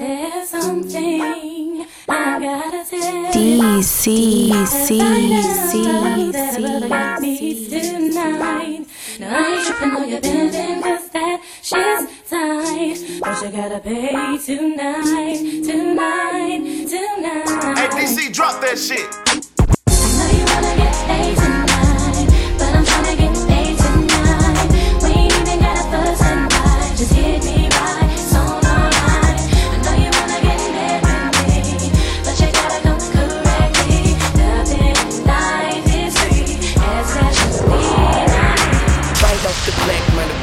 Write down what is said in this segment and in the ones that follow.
There's something I gotta tell D C C C that needs tonight. Now I ain't tripping on your bending cause that shit's tight. But you gotta pay tonight, tonight, tonight. Hey, DC, drop that shit. I know you wanna get paid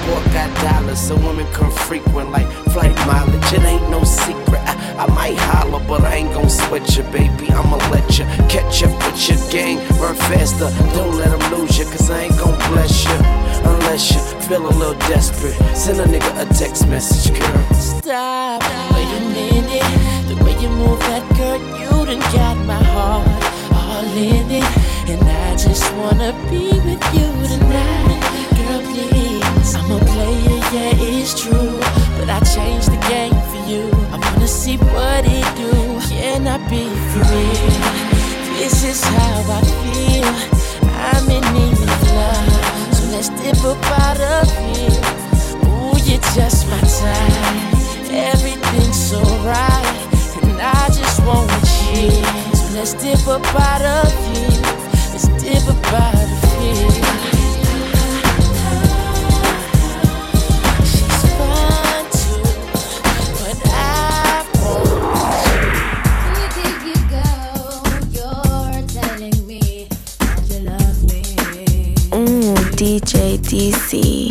boy got dollars, so women come frequent like flight mileage. It ain't no secret. I, I might holler, but I ain't gon' sweat you, baby. I'ma let you catch up with your gang, run faster. Don't let them lose you, cause I ain't gon' bless you. Unless you feel a little desperate. Send a nigga a text message, girl. Stop, wait a minute. The way you move that girl, you done got my heart all in it. And I just wanna be with you tonight. I'm a player, yeah, it's true. But I changed the game for you. I wanna see what it do. Can I be free? This is how I feel. I'm in need of love. So let's dip up out of here. Ooh, you're just my type. Everything's so right. And I just want you. So let's dip up out of here. Let's dip up out of here. DC.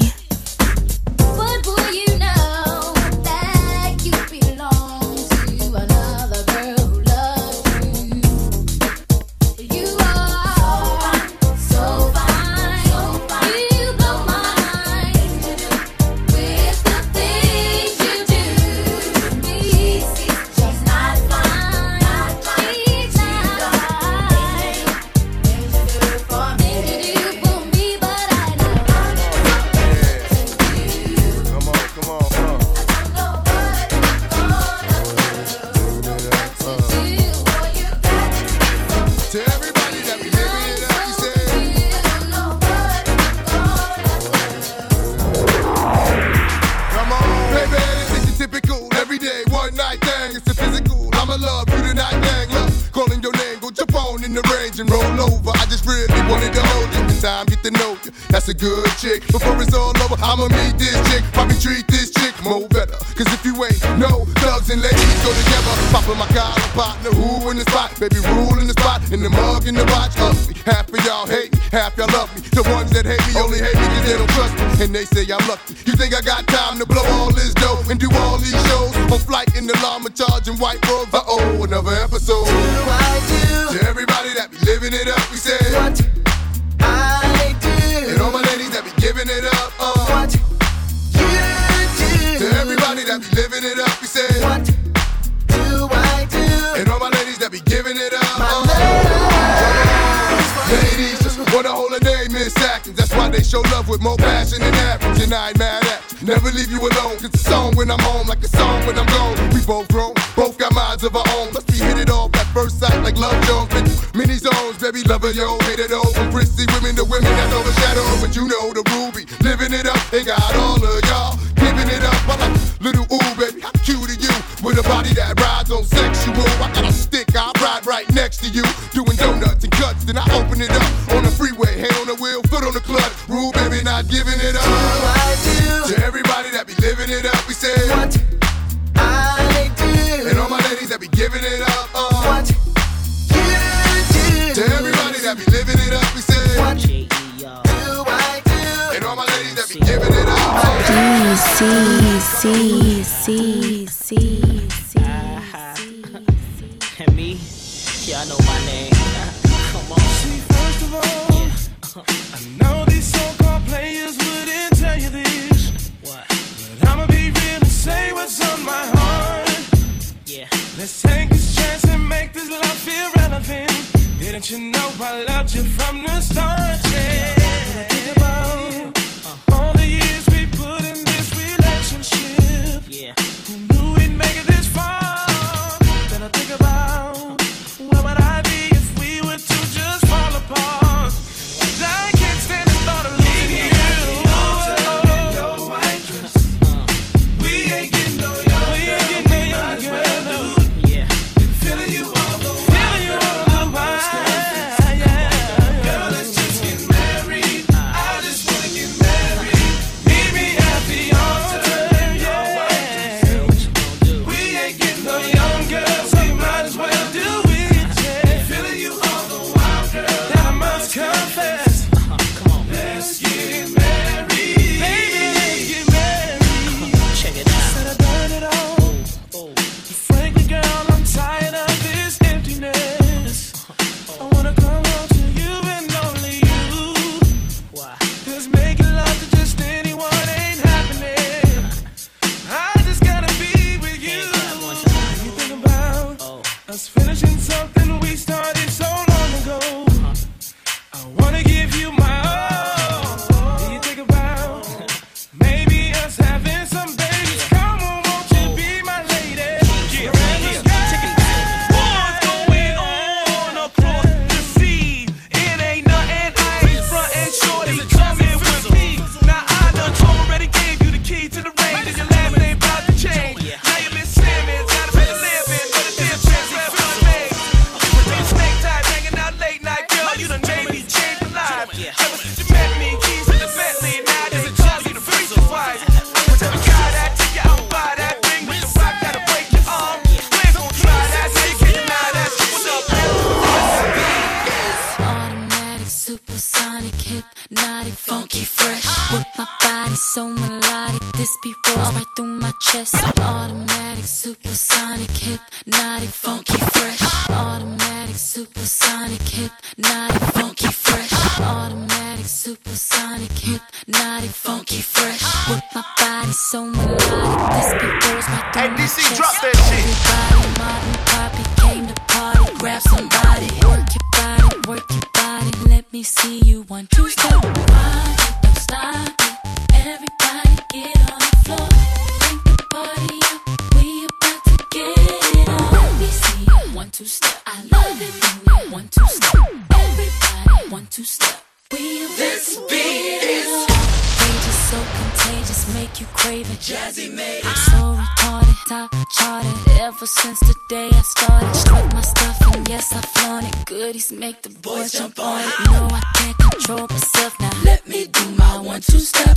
They show love with more passion than average. And I ain't mad at. Never leave you alone. It's a song when I'm home, like a song when I'm gone. We both grown, both got minds of our own. Let's be hit it off at first sight like Love Jones. Through many zones, baby, lover, yo, hate it all. From prissy women to women that's overshadowed. But you know the ruby, living it up. They got all of y'all giving it up. I like little ooh, baby, how cute are you? With a body that rides on sexual. I got a stick, I ride right next to you. Doing donuts and cuts, then I open it up on the freeway. Hand on the foot on the clutch. Rule, baby, not giving it up. To everybody that be living it up, we say what I do. And all my ladies that be giving it up, uh. What you do. To everybody that be living it up, we say what do I do. And all my ladies that be giving it up. D C C C C C. And me, y'all know Let's take this chance and make this love feel relevant. Didn't you know I loved you from the start? Yeah. Fresh. With my body so melodic, this beat goes right through Hey, my DC, chest. drop that shit. Everybody, Poppy came to party. Grab somebody, work your Since the day I started, struck my stuff and yes I flaunt it. Goodies make the boys jump on it. No, I can't control myself now. Let me do my one two step.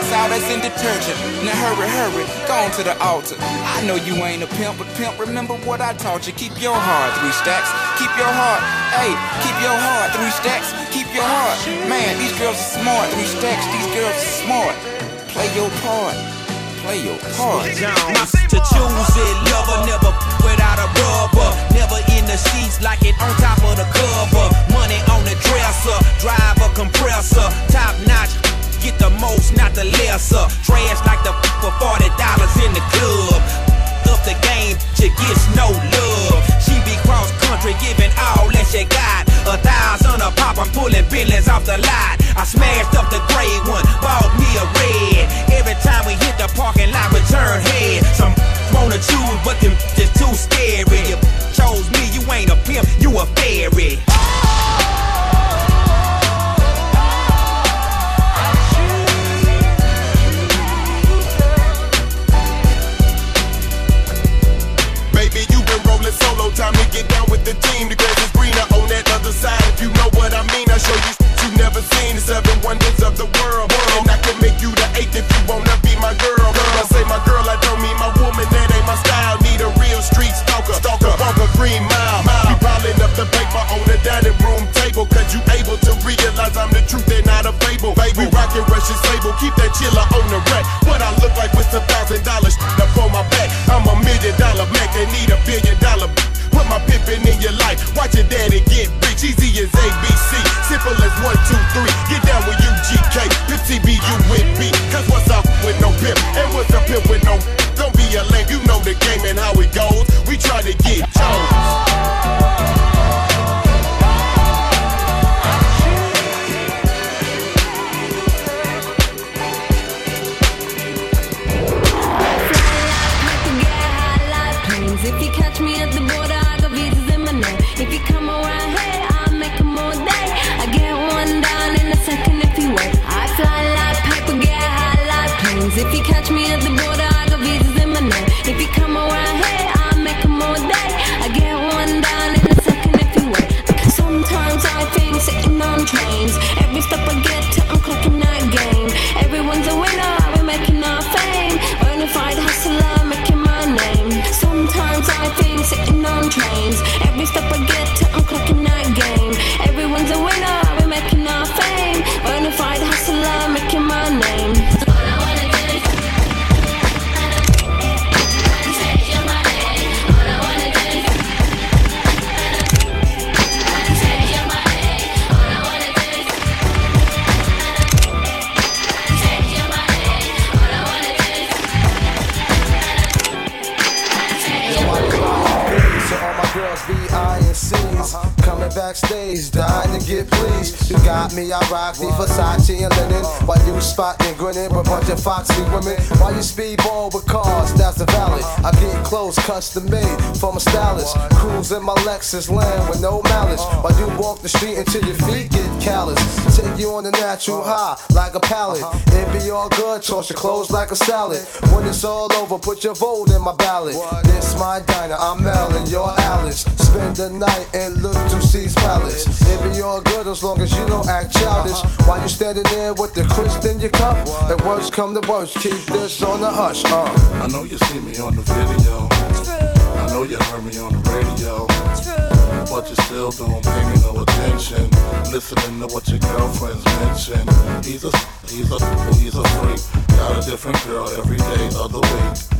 ass out as in detergent. Now hurry, hurry, go on to the altar. I know you ain't a pimp, but pimp, remember what I taught you. Keep your heart, three stacks. Keep your heart, hey, keep your heart, three stacks. Keep your heart, man. These girls are smart, three stacks. These girls are smart. Play your part, play your part. to choose it. Lover never without a rubber. Never in the sheets like it on top of the cover. Money on the dresser, drive a compressor, top the. Trash like the f- for forty dollars in the club. Up the game, she gets no love. She be cross country, giving all that she got. A thousand a pop, I'm pulling billions off the lot. I smashed up the gray one, bought me a red. Every time we hit the parking lot, return head. Some wanna choose, but them ABC. Simple as one, two, three. Get down with UGK. Pimp TBU got me, I rock the Versace and linen. While you spotting, grinning? With a bunch of foxy women. Why you speedball with cars, that's the valley I get clothes custom made from a stylist. Cruise in my Lexus land with no malice Why you walk the street until your feet get callous. Take you on the natural high like a pallet. It be all good, toss your clothes like a salad. When it's all over, put your vote in my ballot. This my diner, I'm Mel and you're Alice. Spend the night and look to C's Palace It be all good as long as you don't act childish. While you standing there with the crisp in your cup. The worst come to worst, keep this on the hush, uh. I know you see me on the video. I know you heard me on the radio. But you still don't pay me no attention. Listening to what your girlfriends mention. He's a, he's a, he's a freak. Got a different girl every day of the week.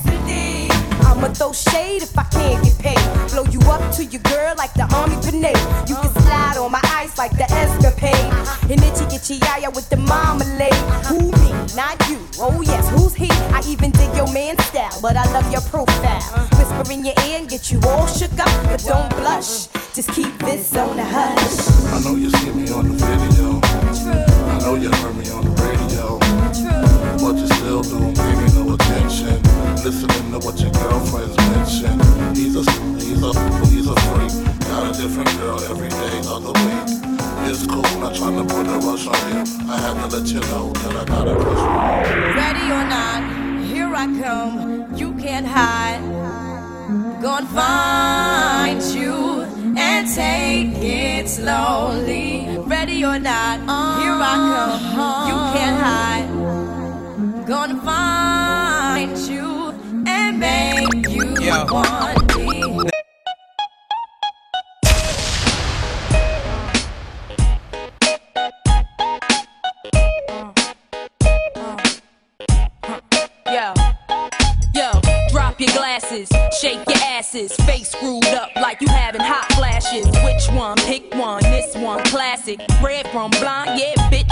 I'ma throw shade if I can't get paid. Blow you up to your girl like the army grenade. You can slide on my ice like the escapade. And itchy itchy yaya with the marmalade. Who me? Not you. Oh yes, who's he? I even dig your man style, but I love your profile. Whisper in your ear and get you all shook up, but don't blush. Just keep this on the hush. I know you see me on the video. I know you heard me on the radio. But you still don't me no attention. Listening to what your girlfriends mention. He's a, he's a, he's a freak. Got a different girl every day of the week. It's cool, not trying to put a rush on you. I had to let you know that I got a crush on you. Ready or not, here I come. You can't hide. Gonna find you and take it slowly. Ready or not, here I come. You can't hide. Gonna find you and make you yo. Yo, yo, drop your glasses, shake your asses, face screwed up like you having hot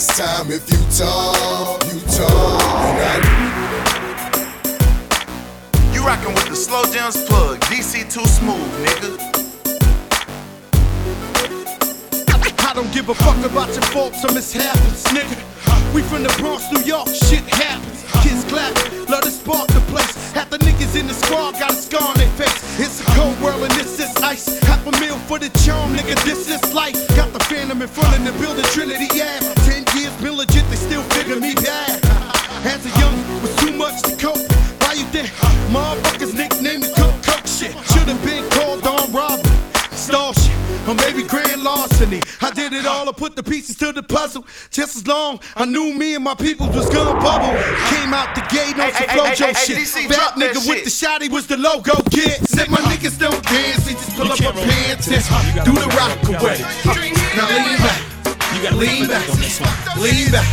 next time if you talk, you talk. And I You rockin' with the Slow Jams plug, DC2Smoove, nigga. I don't give a fuck about your faults or mishaps, nigga. We from the Bronx, New York, shit happens. Kids clap, love to spark the place. Half the niggas in the squad got a scar on their face. It's a cold world and this is ice. Half a meal for the charm, nigga, this is life. Got the phantom in front of the building, Trinity, yeah. Or maybe grand larceny. I did it all, I put the pieces to the puzzle. Just as long I knew me and my people was gonna bubble. Came out the gate on Hey, some hey, flojo hey, hey, shit. DC, Fat drop that nigga with shit. the shotty was the logo kid. Said my niggas don't dance, they just pull up a pants and do the rock away. Now lean back, lean back, lean back.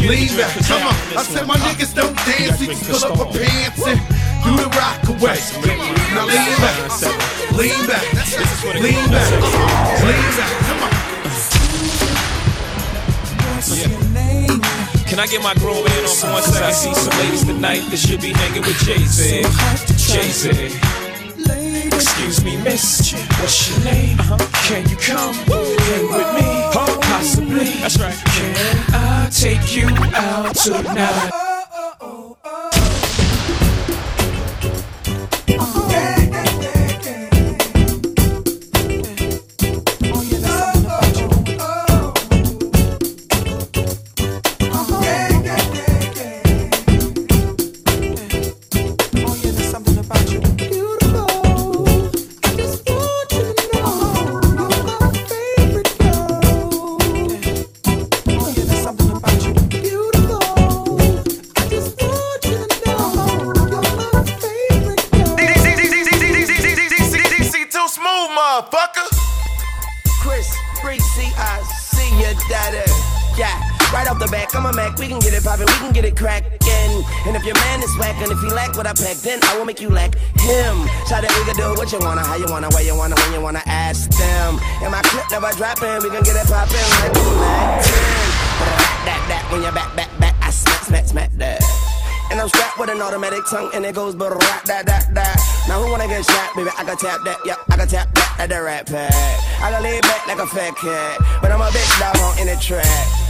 Lean back, come on. I said my niggas don't dance, they just pull up a pants and do the rock away. Now lean back, lean back, lean back, lean back, come on. Can I get my grown man on for one second? I see some ladies tonight that should be hanging with Jay Z. Jay Z. Excuse me, miss. What's your name? Uh-huh. Can you come hang with me? Possibly. That's right. Can I take you out tonight? Pack, then I will make you lack him. So that we can do what you wanna, how you wanna, where you wanna, when you wanna ask them. And my clip never dropping, we can get it poppin' like we Mac 10. That, that, when you back, back, back, I smack, smack, smack that. And I'm strapped with an automatic tongue, and it goes but rat that that that. Now who wanna get shot, baby? I can tap that, yep, I can tap that at the rat pack. I can lay back like a fat cat, but I'm a big dog on in the track.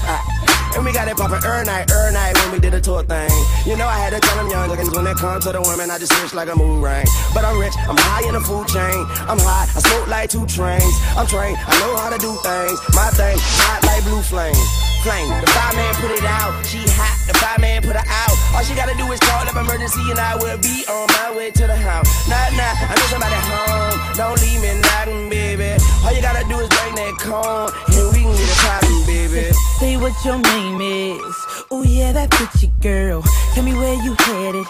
Ah. And we got it poppin' every night, every night when we did a tour thing. You know I had to tell them young lookins when it comes to the women, I just switch like a mood ring. But I'm rich, I'm high in the food chain. I'm high, I smoke like two trains. I'm trained, I know how to do things. My thing, hot like blue flame. Flame, the fireman put it out. She hot, the fireman put her out. All she gotta do is call up emergency and I will be on my way to the house. Nah, nah, I know somebody home. Don't leave me nothing, baby. All you gotta do is bring that cone and we can get it poppin', baby. Say what your name is. Oh yeah, that pretty girl. Tell me where you headed.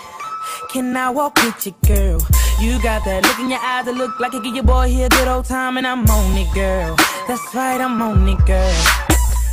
Can I walk with you, girl? You got that look in your eyes that look like it give your boy here a good old time, and I'm on it, girl. That's right, I'm on it, girl.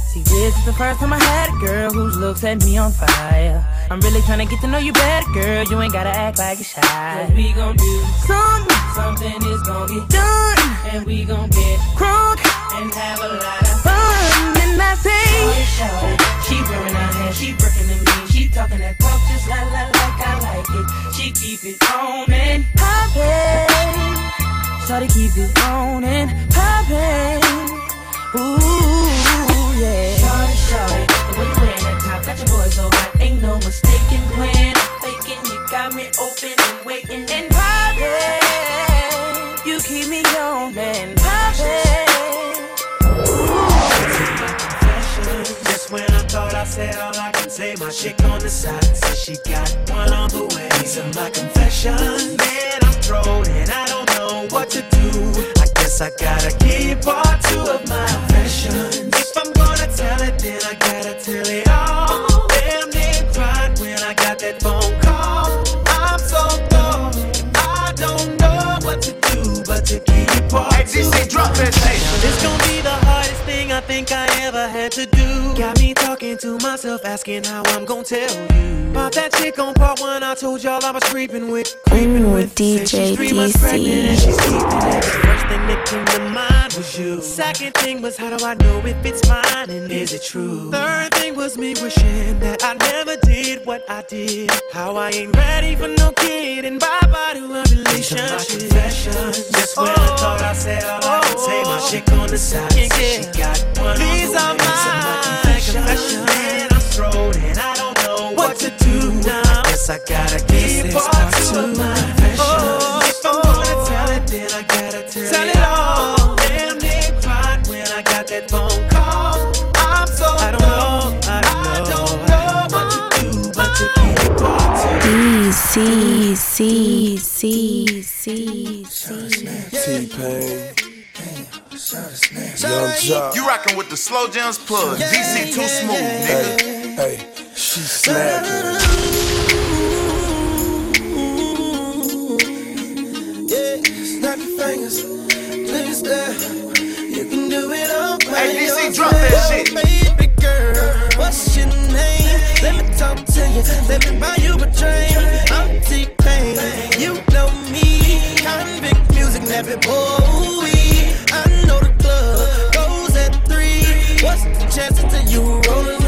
See, this is the first time I had a girl whose looks set me on fire. I'm really trying to get to know you better, girl. You ain't gotta act like you're shy. Cause we gon' do something, something is gon' get done. And we gon' get crunk and have a lot of fun. And I say, shorty, she wearing her hair, she breaking them jeans, she talking that talk just la la like I like it. She keep it on and poppin'. Shorty keep it on and poppin'. Ooh, yeah. Shorty, shorty, the way you wearing that top got your boys so hot. Ain't no mistaken plan. Faking, you got me open and waiting and poppin'. You keep me on and poppin'. Ooh, to my confession, just when I thought I said all I can say, my chick on the side says she got one on the way. These are my confessions, man. I'm thrown and I don't know what to do. I guess I gotta keep part two of my confessions. If I'm gonna tell it, then I gotta tell it all. Damn near cried when I got that phone call. I'm so thrown, I don't know what to do but to keep part Hey, DC, drop that shit. It's gonna be the hardest thing I think I ever had to do. Got me talking to myself, asking how I'm gonna tell you. About that chick on part one, I told y'all I was creeping with. Ooh, mm, DJ Three months DC. she's keeping it. First thing that came to mind was you. Second thing was how do I know if it's mine and is it true? Third thing was me wishing that I never did what I did. How I ain't ready for no kid and bye bye to a relationship. confessions. Just when I thought I said all I could say, my oh. chick on the side said she got one. These are my confessions. Man, I'm thrown and I don't know what to do now. I guess I gotta keep part two of my confessions. Oh, if I'm gonna tell it, then I gotta tell, it all. Damn near cried when I got that phone call. I'm so I don't know, I don't know, what to do, but to keep part two. DC, C, C, C, C. T-Pain. Yung Joc. You rockin' with the Slow Jams plug. DC2Smoove, nigga. Hey, hey, she snapping. Yeah, snap fingers, please there. You can do it all. Hey, DC, drop that shit. Baby girl, what's your name? Let me talk to you. Let me buy you a drink. I'm T-Pain. You know me. Konvict music, Nappy Boy. Chances of you rolling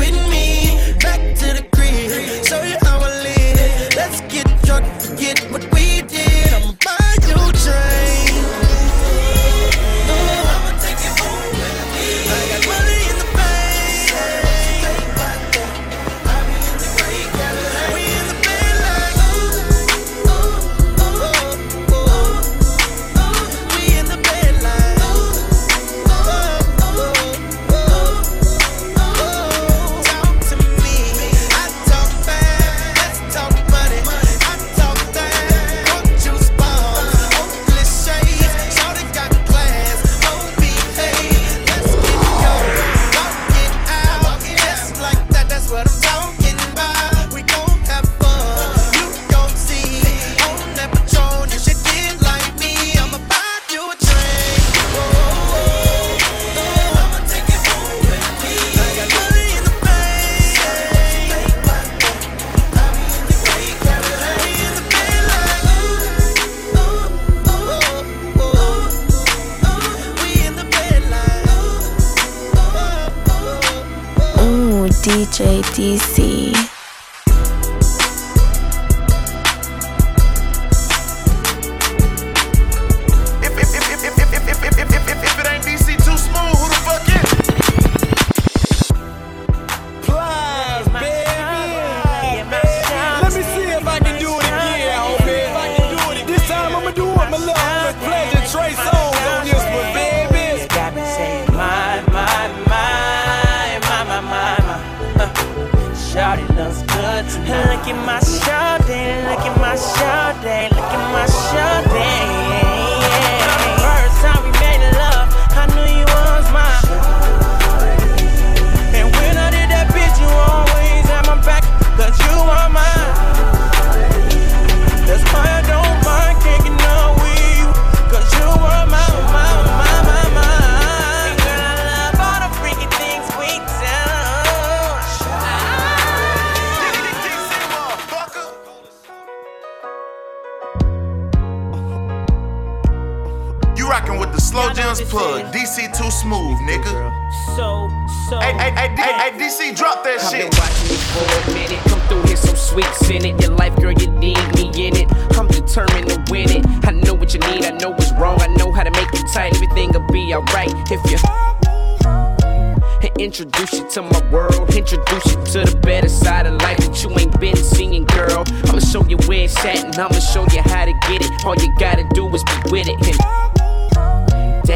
Look at my shawty, look at my shawty, look at my shawty. Jams plug. DC too smooth, nigga. So, so. Hey, hey, hey, hey, hey, DC, drop that I've been shit. watching you for a minute. Come through here, some sweets in it. Your life, girl, you need me in it. I'm determined to win it. I know what you need, I know what's wrong. I know how to make you tight. Everything will be alright if you. Introduce you to my world. Introduce you to the better side of life that you ain't been seeing, girl. I'ma show you where it's at and I'ma show you how to get it. All you gotta do is be with it. And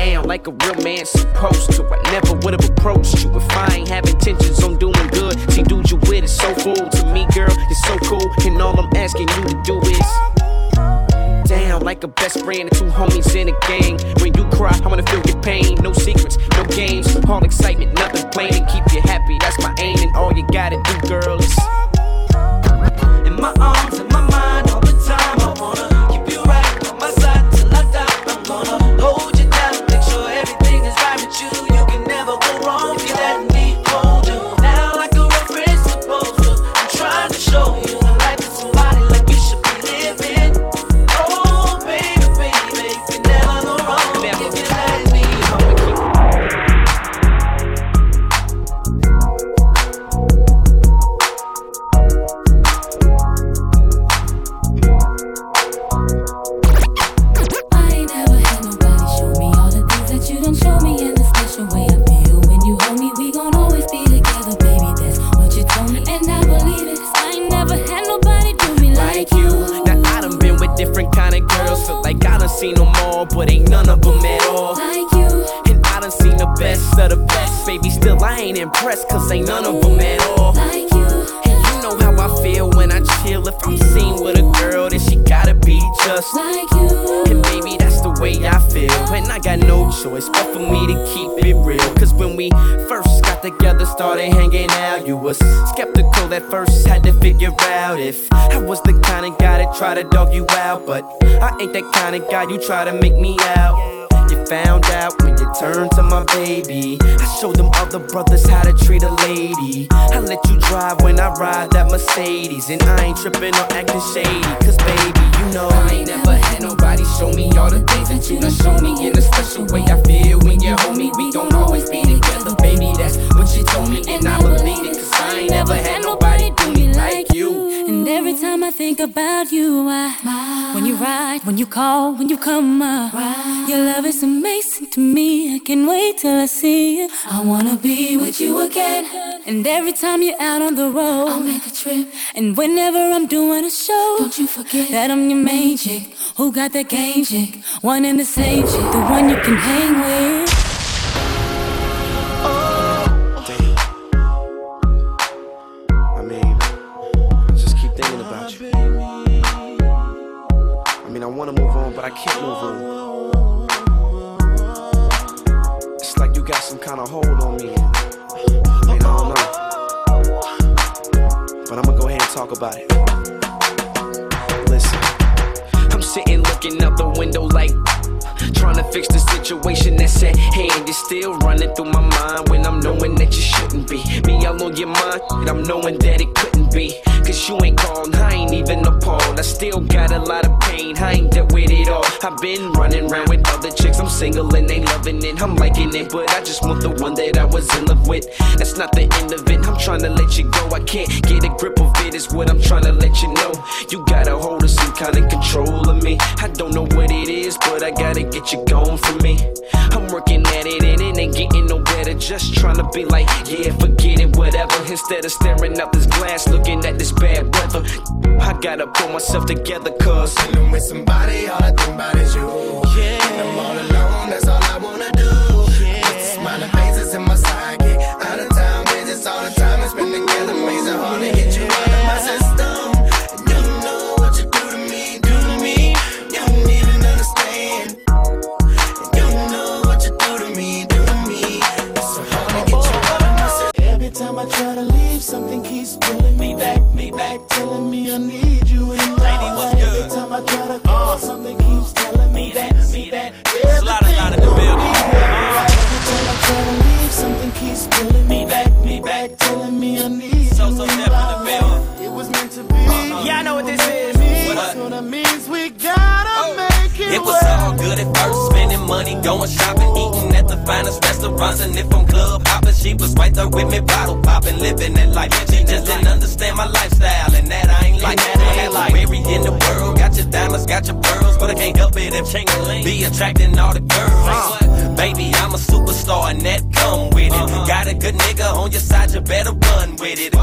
down like a real man supposed to. I never would've approached you if I ain't have intentions on doing good. See, dude, you with is so full to me, girl. You're so cool, and all I'm asking you to do is down like a best friend and two homies in a gang. When you cry, I wanna feel your pain. No secrets, no games, all excitement, nothing plain to keep you happy. That's my aim, and all you gotta do, girl, is In my arms, impressed, cause ain't none of them at all. Like you. And you know how I feel when I chill. If I'm seen with a girl, then she gotta be just like you. And baby, that's the way I feel. And I got no choice but for me to keep it real. Cause when we first got together, started hanging out, you was skeptical at first, had to figure out if I was the kind of guy that try to dog you out. But I ain't that kind of guy you try to make me out. You found out when you turned to my baby. I showed them other brothers how to treat a lady. I let you drive when I ride that Mercedes. And I ain't tripping or acting shady. Cause baby, you know I ain't never had nobody show me all the things that you done show me in a special way. I feel when you hold me, we gon' always be together, baby. That's what you told me, and I believe it. Cause I ain't never had nobody do me like you. And every time I think about you, I when you ride, when you call, when you come up, your love is amazing to me. I can't wait till I see you. I wanna be with you again. And every time you're out on the road, I'll make a trip. And whenever I'm doing a show, don't you forget that I'm your main chick. Who got that game chick? One and the same chick, the one you can hang with. Can't move on. It's like you got some kind of hold on me. I I don't know. But I'm gonna go ahead and talk about it. Listen, I'm sitting looking out the window like. Trying to fix the situation that's at hand. It's still running through my mind when I'm knowing that you shouldn't be. Me all on your mind, and I'm knowing that it couldn't be. Cause you ain't called, I ain't even appalled. I still got a lot of pain, I ain't dealt with it all. I've been running around with other chicks, I'm single and they loving it. I'm liking it, but I just want the one that I was in love with. That's not the end of it, I'm trying to let you go. I can't get a grip of it, is what I'm trying to let you know. You got a hold of some kind of control of me. I don't know what it is, but I gotta get you gone from me. I'm working at it and it ain't getting no better. Just trying to be like, yeah, forget it, whatever. Instead of staring out this glass, looking at this bad weather. I gotta pull myself together, cause Chillin' with somebody, all I think about is you. Restaurants, if I'm club hopping, she was right there with me, bottle popping, living that life. She just didn't understand my lifestyle, and that I ain't like that. I ain't like every in the world, got your diamonds, got your pearls, but I can't help it if be attracting all the girls. Baby, I'm a superstar, and that come with it. Got a good nigga on your side, you better run with it.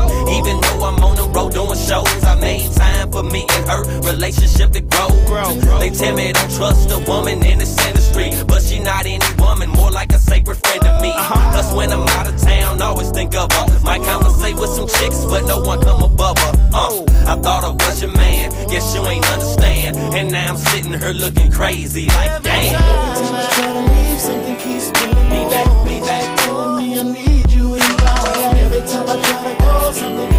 I'm on the road doing shows, I made time for me and her relationship to grow. They tell me don't trust a woman in this industry, but she not any woman, more like a sacred friend to me. Plus, when I'm out of town, always think of her. Might conversate with some chicks, but no one come above her. Uh, I thought I was your man, guess you ain't understand. And now I'm sitting here looking crazy, like damn. Try to leave, Something keeps me back, me back, telling me I need you involved. Every time I try to go, something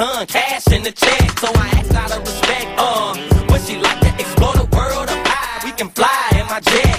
son, cash in the check. So I asked out of respect, uh, would she like to explore the world of high? We can fly in my jet.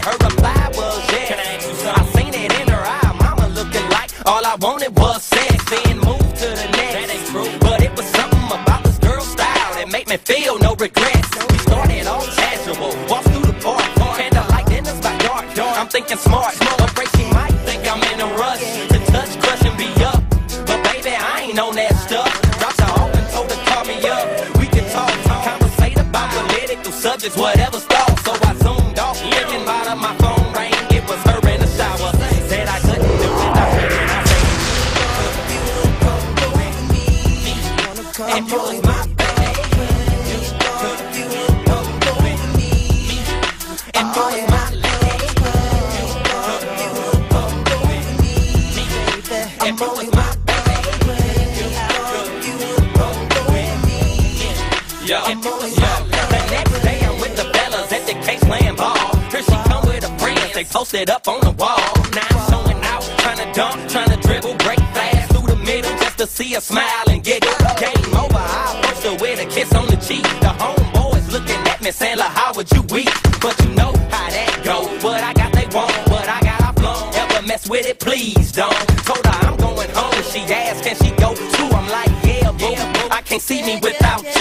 Yo, yo. The next day I'm with the fellas at the case playing ball. Here she come with her friends, they posted up on the wall. Now I'm showing out, trying to dunk, trying to dribble, break fast through the middle just to see her smile and get giggle. Game over, I approached her with a kiss on the cheek. The homeboys looking at me saying, "Look, how would you weep?" But you know how that go. What I got, they want. What I got, I flown. Ever mess with it, please don't. Told her I'm going home. She asked, can she go too? I'm like, yeah, boo. I can't see me without you.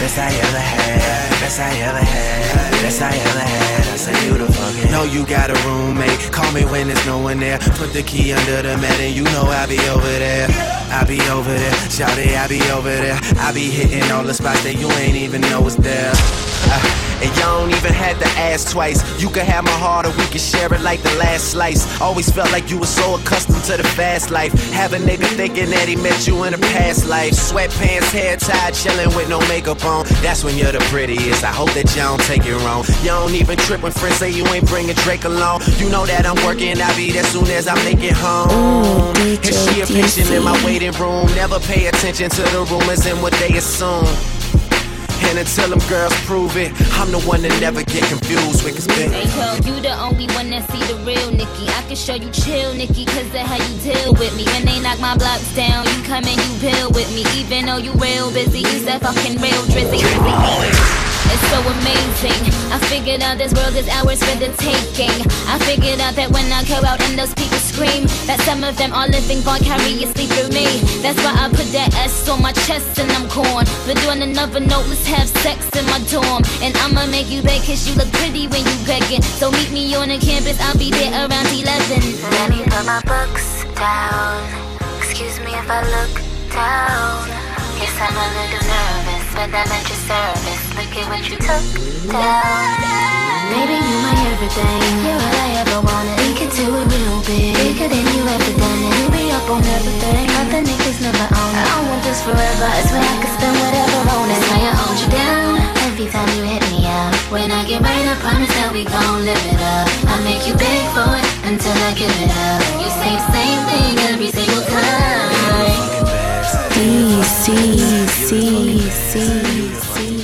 Best I ever had. Best I ever had. Best I ever had. I say, you the fucking Know you got a roommate. Call me when there's no one there. Put the key under the mat and you know I'll be over there. I'll be over there. Shout it, I'll be over there. I'll be hitting all the spots that you ain't even know is there. Uh, and y'all don't even have to ask twice. You can have my heart or we can share it like the last slice. Always felt like you were so accustomed to the fast life. Have a nigga thinking that he met you in a past life. Sweatpants, hair tied, chilling with no makeup on. That's when you're the prettiest. I hope that y'all don't take it wrong. Y'all don't even trip when friends say you ain't bringing Drake along. You know that I'm working, I'll be there soon as I make it home. And she a patient in my waiting room. Never pay attention to the rumors and what they assume. And until them girls prove it, I'm the one that never get confused with. Cause baby, Hey yo, you the only one that see the real Nicki. I can show you chill, Nicki, cause that's how you deal with me. When they knock my blocks down, you come and you build with me. Even though you real busy, you that fucking real drizzy. It's so amazing. I figured out this world is ours for the taking. I figured out that when I go out and those people scream, that some of them are living vicariously through me. That's why I put that S on my chest and I'm corn. But on another note, let's have sex in my dorm. And I'ma make you beg cause you look pretty when you begging. So meet me on the campus, I'll be there around 11. Let me put my books down. Excuse me if I look down. Yes, I'm a little nervous, but I'm at service. Look at what you took down. Baby, you my everything. You're all I ever wanted. Bigger than you ever done it. You be up on everything. I want this forever. I spend whatever hold down. Every time you hit me up. When I get right, I promise that we gon' live it up. I make you for it until I give it up. You say the same thing every single time. D C C C